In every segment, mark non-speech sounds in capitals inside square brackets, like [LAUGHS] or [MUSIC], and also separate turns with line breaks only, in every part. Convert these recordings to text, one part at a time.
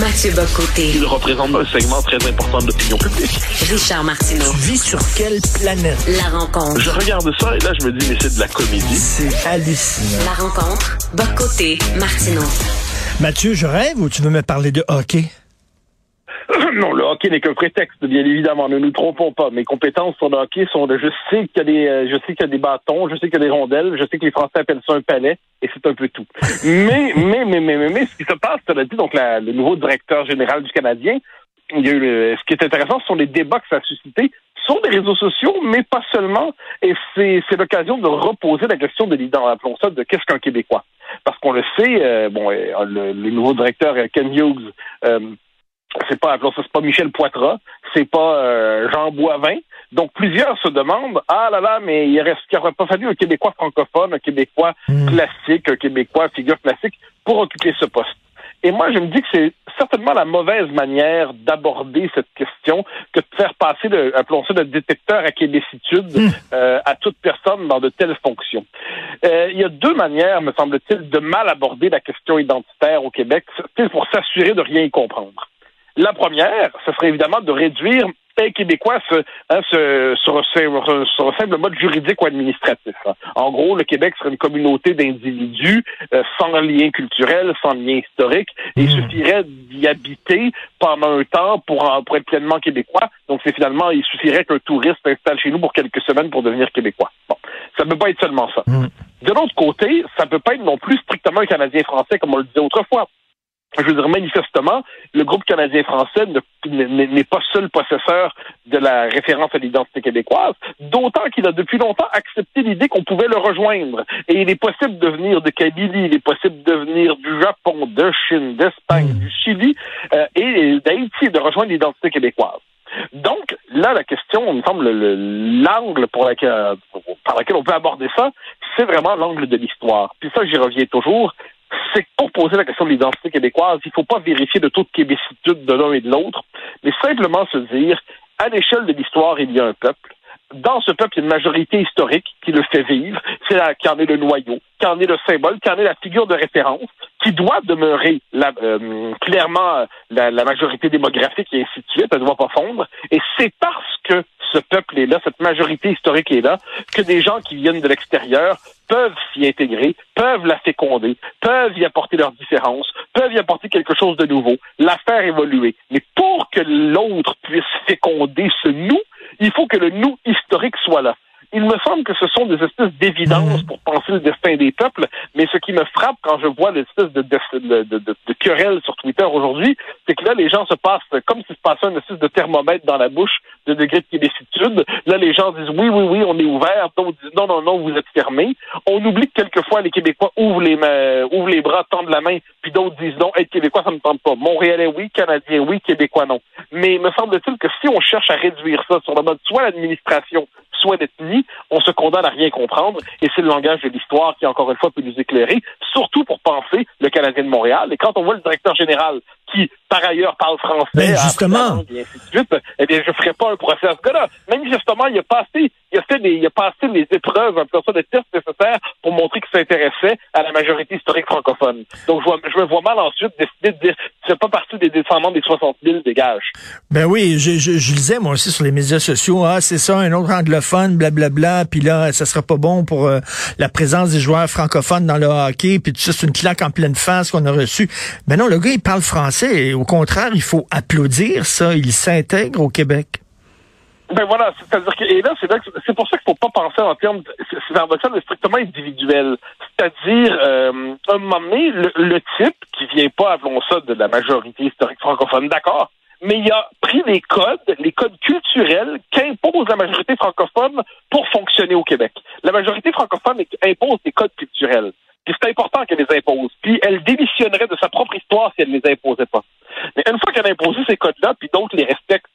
Mathieu Bocoté.
Il représente un segment très important de l'opinion publique.
Richard Martineau.
Tu vis sur quelle planète?
La rencontre.
Je regarde ça et là, je me dis, mais c'est de la comédie.
C'est hallucinant.
La rencontre. Bocoté. Martineau.
Mathieu, je rêve ou tu veux me parler de hockey?
Non, le hockey n'est qu'un prétexte, bien évidemment. Ne nous trompons pas. Mes compétences sur le hockey sont de je sais qu'il y a des, euh, je sais qu'il y a des bâtons, je sais qu'il y a des rondelles, je sais que les Français appellent ça un palais, et c'est un peu tout. Mais, [LAUGHS] mais, mais, mais, mais, mais, ce qui se passe, l'as dit, donc la- le nouveau directeur général du Canadien, il y a eu ce qui est intéressant, ce sont les débats que ça a suscité sur les réseaux sociaux, mais pas seulement. Et c'est, c'est l'occasion de reposer la question de l'identité, appelons ça, de qu'est-ce qu'un Québécois. Parce qu'on le sait, euh, bon, euh, le, le nouveau directeur, euh, Ken Hughes, c'est pas, appelons ça, c'est pas Michel Poitras, c'est pas euh, Jean Boivin. Donc plusieurs se demandent, ah là là, mais il reste, qu'il n'aurait pas fallu un Québécois francophone, un Québécois classique, un Québécois figure classique pour occuper ce poste. Et moi, je me dis que c'est certainement la mauvaise manière d'aborder cette question que de faire passer, le, appelons ça, le détecteur à québécitude euh, à toute personne dans de telles fonctions. Euh, il y a deux manières, me semble-t-il, de mal aborder la question identitaire au Québec, pour s'assurer de rien y comprendre. La première, ce serait évidemment de réduire un Québécois ce, hein, ce- sur, un, sur- sur un simple mode juridique ou administratif. hein. En gros, le Québec serait une communauté d'individus euh, sans lien culturel, sans lien historique, et il suffirait d'y habiter pendant un temps pour, en- pour être pleinement québécois. Donc, c'est finalement, il suffirait qu'un touriste s'installe chez nous pour quelques semaines pour devenir québécois. Bon, ça ne peut pas être seulement ça. De l'autre côté, ça ne peut pas être non plus strictement un Canadien français comme on le disait autrefois je veux dire, manifestement, le groupe canadien-français ne- n'est pas seul possesseur de la référence à l'identité québécoise, d'autant qu'il a depuis longtemps accepté l'idée qu'on pouvait le rejoindre. Et il est possible de venir de Kabylie, il est possible de venir du Japon, de Chine, d'Espagne, du Chili euh, et d'Haïti, de rejoindre l'identité québécoise. Donc, là, la question, il me semble, le- l'angle pour laquelle, par lequel on peut aborder ça, c'est vraiment l'angle de l'histoire. Puis ça, j'y reviens toujours c'est pour poser la question de l'identité québécoise, il ne faut pas vérifier le taux de québécitude de l'un et de l'autre, mais simplement se dire, à l'échelle de l'histoire, il y a un peuple. Dans ce peuple, il y a une majorité historique qui le fait vivre, c'est qui en est le noyau, qui en est le symbole, qui en est la figure de référence, qui doit demeurer euh, clairement euh, la, la majorité démographique et ainsi de suite, elle ne doit pas fondre. Et c'est parce que ce peuple est là, cette majorité historique est là, que des gens qui viennent de l'extérieur peuvent s'y intégrer, peuvent la féconder, peuvent y apporter leurs différences, peuvent y apporter quelque chose de nouveau, la faire évoluer. Mais pour que l'autre puisse féconder ce nous, il faut que le nous historique soit là. Il me semble que ce sont des espèces d'évidences pour penser le destin des peuples, mais ce qui me frappe quand je vois l'espèce de, de, de, de, de- de querelle sur Twitter aujourd'hui, c'est que là, les gens se passent comme s'il se passait un espèce de thermomètre dans la bouche de degré de québécitude. Là, les gens disent oui, oui, oui, on est ouvert. D'autres disent non, non, non, vous êtes fermés. On oublie que quelquefois, les Québécois ouvrent les, mains, ouvrent les bras, tendent la main, puis d'autres disent non, être Québécois, ça ne me tente pas. Montréalais, oui, Canadien, oui, Québécois, non. Mais me semble-t-il que si on cherche à réduire ça sur le mode soit l'administration, soit d'ethnie, on se condamne à rien comprendre, et c'est le langage de l'histoire qui, encore une fois, peut nous éclairer, surtout pour penser le Canadien de Montréal. Et quand on voit le directeur général, qui, par ailleurs, parle français,
Ben, justement.
et ainsi de suite, eh bien, je ferai pas un procès à ce gars-là. Manifestement, il a passé, il a fait des, il a passé les épreuves, un peu ça, des tests nécessaires pour montrer qu'il s'intéressait à la majorité historique francophone. Donc, je, vois- je me vois mal ensuite décider de dire, tu fais pas partie des descendants des 60 000, dégage.
Ben oui, je, je, je lisais moi aussi sur les médias sociaux, ah c'est ça, un autre anglophone, blablabla, puis là, ça sera pas bon pour euh, la présence des joueurs francophones dans le hockey, puis tout ça, c'est une claque en pleine face qu'on a reçue. Ben non, le gars, il parle français, et au contraire, il faut applaudir ça, il s'intègre au Québec.
Ben voilà, c'est-à-dire que, et là, c'est c'est pour ça qu'il faut pas penser en termes, c'est paradoxal, mais strictement individuel. C'est-à-dire, euh, un moment donné, le, le type qui vient pas, appelons ça, de la majorité historique francophone, d'accord, mais il a pris les codes, les codes culturels qu'impose la majorité francophone pour fonctionner au Québec. La majorité francophone impose des codes culturels. Puis c'est important qu'elle les impose. Puis elle démissionnerait de sa propre histoire si elle ne les imposait pas. Mais une fois qu'elle a imposé ces codes-là, puis d'autres les respectent,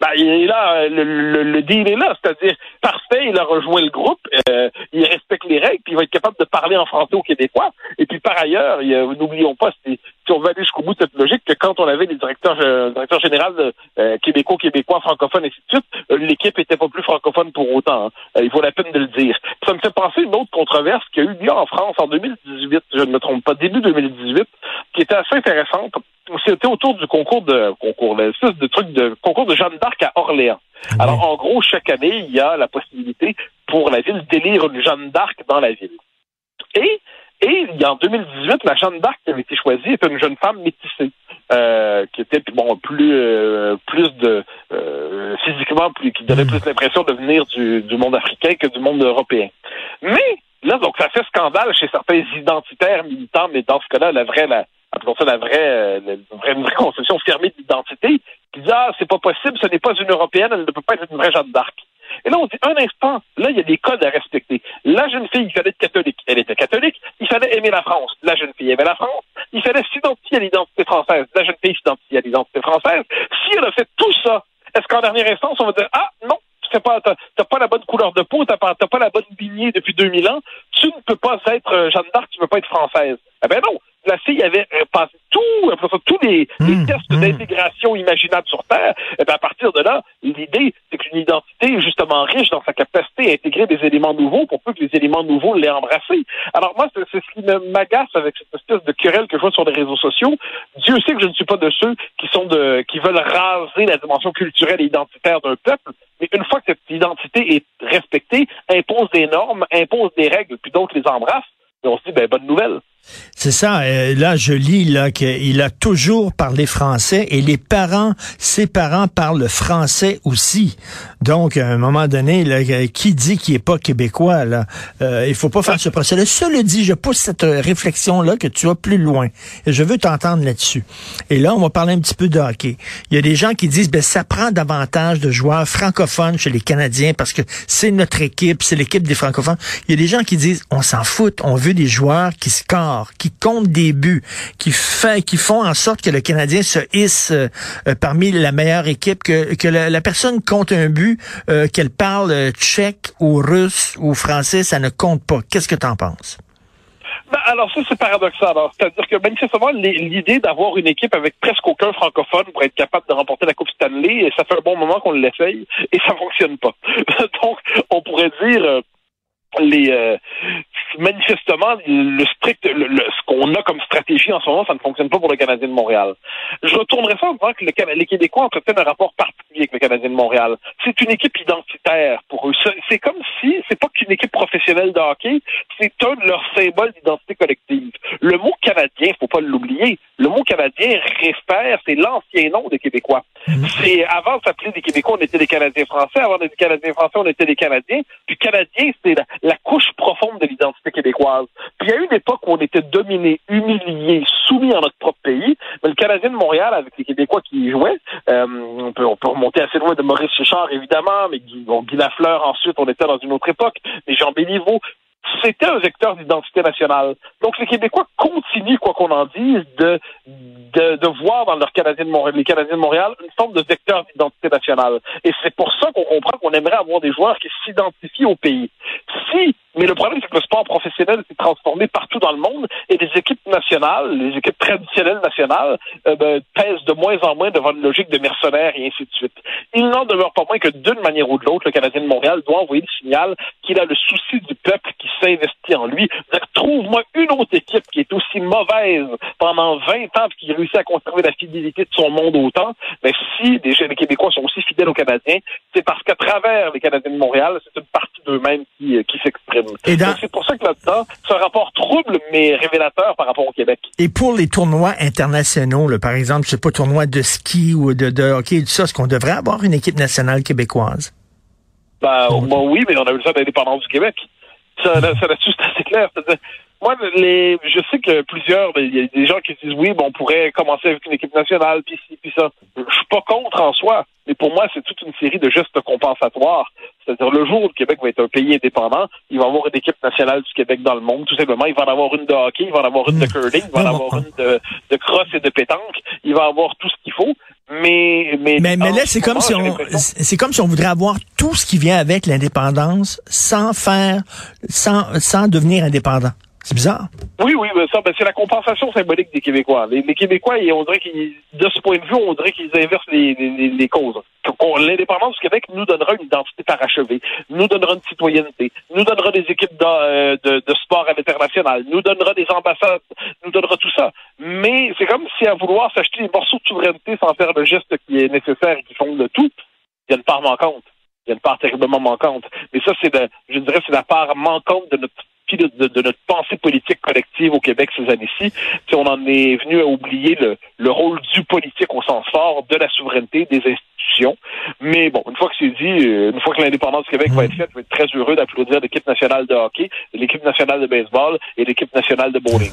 ben, il est là, euh, le, le, le deal est là, c'est-à-dire parfait, il a rejoint le groupe, euh, il respecte les règles, puis il va être capable de parler en français aux Québécois. Et puis par ailleurs, n'oublions pas, si on veut aller jusqu'au bout de cette logique, que quand on avait les directeurs, euh, directeurs généraux euh, québécois, québécois, francophones, et ainsi de suite, euh, l'équipe était pas plus francophone pour autant. hein. Euh, il vaut la peine de le dire. Ça me fait penser à une autre controverse qui a eu lieu en France en 2018, je ne me trompe pas, début 2018, qui était assez intéressante. C'était autour du concours de concours, l'espèce de truc de concours de Jeanne d'Arc à Orléans. Alors, en gros, chaque année, il y a la possibilité pour la ville d'élire une Jeanne d'Arc dans la ville. Et, et en 2018, la Jeanne d'Arc qui avait été choisie était une jeune femme métissée. Euh, qui était bon plus euh, plus de euh, physiquement plus qui donnait plus l'impression de venir du, du monde africain que du monde européen. Mais là donc ça fait scandale chez certains identitaires militants, mais dans ce cas-là la vraie la appelons ça la vraie, la vraie, une vraie conception fermée d'identité, qui dit ah c'est pas possible, ce n'est pas une européenne, elle ne peut pas être une vraie Jeanne d'Arc. Et là, on dit un instant, là, il y a des codes à respecter. La jeune fille, il fallait être catholique. Elle était catholique. Il fallait aimer la France. La jeune fille aimait la France. Il fallait s'identifier à l'identité française. La jeune fille s'identifie à l'identité française. Si elle a fait tout ça, est-ce qu'en dernière instance, on va dire, ah, non, tu pas, pas la bonne couleur de peau, t'as pas, pas la bonne lignée depuis 2000 ans, tu ne peux pas être euh, Jeanne d'Arc, tu ne peux pas être française. Eh ben non, la fille avait euh, passé tout, euh, tous les,
Mmh,
tests
mmh.
d'intégration imaginables sur Terre. Et ben à partir de là, l'idée, c'est qu'une identité est justement riche dans sa capacité à intégrer des éléments nouveaux pour peu que les éléments nouveaux l'aient embrassé. Alors moi, c'est, ce qui me m'agace avec cette espèce de querelle que je vois sur les réseaux sociaux. Dieu sait que je ne suis pas de ceux qui sont de qui veulent raser la dimension culturelle et identitaire d'un peuple. Mais une fois que cette identité est respectée, impose des normes, impose des règles, puis d'autres les embrassent. Et on se dit, ben, bonne nouvelle.
C'est ça. euh, là, je lis là qu'il a toujours parlé français et les parents, ses parents parlent français aussi. Donc, à un moment donné, là, euh, qui dit qu'il est pas québécois là? Euh, Il faut pas faire ce procès-là. Cela dit, je pousse cette euh, réflexion-là que tu vas plus loin. Et je veux t'entendre là-dessus. Et là, on va parler un petit peu de hockey. Il y a des gens qui disent, ben ça prend davantage de joueurs francophones chez les Canadiens parce que c'est notre équipe, c'est l'équipe des francophones. Il y a des gens qui disent, on s'en fout, on veut des joueurs qui scorent qui comptent des buts, qui, font en sorte que le Canadien se hisse euh, euh, parmi la meilleure équipe, que, la, personne compte un but, euh, qu'elle parle tchèque ou russe ou français, ça ne compte pas. Qu'est-ce que tu en penses?
Ben, alors ça, c'est paradoxal. C'est-à-dire que manifestement, l'idée d'avoir une équipe avec presque aucun francophone pour être capable de remporter la Coupe Stanley, ça fait un bon moment qu'on l'essaye et ça fonctionne pas. [LAUGHS] Donc, on pourrait dire... les euh, manifestement le strict le, le- ce qu'on a comme stratégie en ce moment ça ne fonctionne pas pour le Canadien de Montréal. Je retournerai ça en disant que le les Québécois entretiennent un rapport particulier avec le Canadien de Montréal. C'est une équipe identitaire pour eux. C'est- comme si c'est pas qu'une équipe professionnelle de hockey, c'est un de leurs symboles d'identité collective. Le mot canadien, faut pas l'oublier. Le mot canadien réfère, c'est l'ancien nom des Québécois. C'est avant de s'appeler des Québécois, on était des Canadiens français. Avant d'être des Canadiens français, on était des Canadiens. Puis Canadien, c'est la, la couche profonde de l'identité québécoise. Puis il y a eu une époque où on était dominé, humilié, soumis à notre propre pays. Mais le Canadien de Montréal, avec les Québécois qui y jouaient, euh, on, peut, on peut remonter assez loin de Maurice Richard, évidemment, mais Guy, bon, Lafleur, ensuite, on était dans une autre époque. Mais Jean Béliveau, c'était un vecteur d'identité nationale. Donc les Québécois continuent, quoi qu'on en dise, de, de, de voir dans leur Canadien de Montréal, les Canadiens de Montréal une forme de vecteur d'identité nationale. Et c'est pour ça qu'on comprend qu'on aimerait avoir des joueurs qui s'identifient au pays. Si, mais le problème c'est que le sport professionnel s'est transformé partout dans le monde et les équipes nationales, les équipes traditionnelles nationales, euh, ben, pèsent de moins en moins devant une logique de mercenaires et ainsi de suite. Il n'en demeure pas moins que d'une manière ou de l'autre, le Canadien de Montréal doit envoyer le signal qu'il a le souci du peuple qui s'investit en lui. C'est-à-dire, Trouve-moi une autre équipe qui est aussi mauvaise pendant 20 ans et qui réussit à conserver la fidélité de son monde autant. Mais si déjà les Québécois sont aussi fidèles aux Canadiens, parce qu'à travers les Canadiens de Montréal, c'est une partie d'eux-mêmes qui, euh, qui s'exprime.
Et dans-
Donc, C'est pour ça que là-dedans, c'est un rapport trouble mais révélateur par rapport au Québec.
Et pour les tournois internationaux, là, par exemple, je sais pas, tournoi de ski ou de, de hockey, tout ça, est-ce qu'on devrait avoir une équipe nationale québécoise?
Ben, moi, oui, mais on a eu ça d'indépendance du Québec. Ça, là, ça là-dessus, c'est assez clair. C'est-à-dire, Moi, les, je sais que plusieurs, ben, il y a des gens qui disent oui, bon, on pourrait commencer avec une équipe nationale, puis ci, puis ça. Je pas contre en soi, mais pour moi, c'est toute une série de gestes compensatoires. C'est-à-dire, le jour où le Québec va être un pays indépendant, il va avoir une équipe nationale du Québec dans le monde, tout simplement. Il va en avoir une de hockey, il va en avoir une de curling, il va en avoir une de, de crosse et de pétanque. Il va avoir tout ce qu'il faut. Mais, mais,
Mais, mais là,
ce
c'est comme si on, c'est comme si on voudrait avoir tout ce qui vient avec l'indépendance sans faire, sans, sans devenir indépendant. C'est bizarre.
Oui, oui, mais ça, ben, c'est la compensation symbolique des Québécois. Les, Québécois, on dirait de ce point de vue, on dirait qu'ils inversent les, causes. L'indépendance du Québec nous donnera une identité parachevée, nous donnera une citoyenneté, nous donnera des équipes de, euh, de, sport à l'international, nous donnera des ambassades, nous donnera tout ça. mais c'est comme si à vouloir s'acheter des morceaux de souveraineté sans faire le geste qui est nécessaire et qui fonde le tout, il y a une part manquante. Il y a une part terriblement manquante. Mais ça, c'est je dirais, c'est la part manquante de notre de, notre pensée politique collective au Québec ces années-ci. On en est venu à oublier le, le rôle du politique au sens fort, de la souveraineté, des institutions. Mais bon, une fois que c'est dit, euh, une fois que l'indépendance du Québec va être faite, je vais être très heureux d'applaudir l'équipe nationale de hockey, l'équipe nationale de baseball et l'équipe nationale de bowling.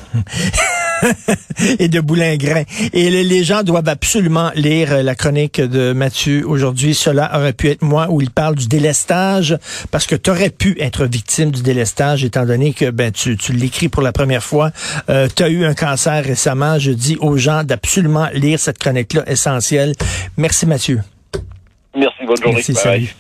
[LAUGHS]
et de boulingrin. Et les gens doivent absolument lire euh, la chronique de Mathieu aujourd'hui. Cela aurait pu être moi où il parle du délestage parce que tu aurais pu être victime du délestage étant donné que ben tu, tu l'écris pour la première fois. Euh, tu as eu un cancer récemment. Je dis aux gens d'absolument lire cette chronique-là essentielle. Merci Mathieu.
Merci, bonne journée.
Merci.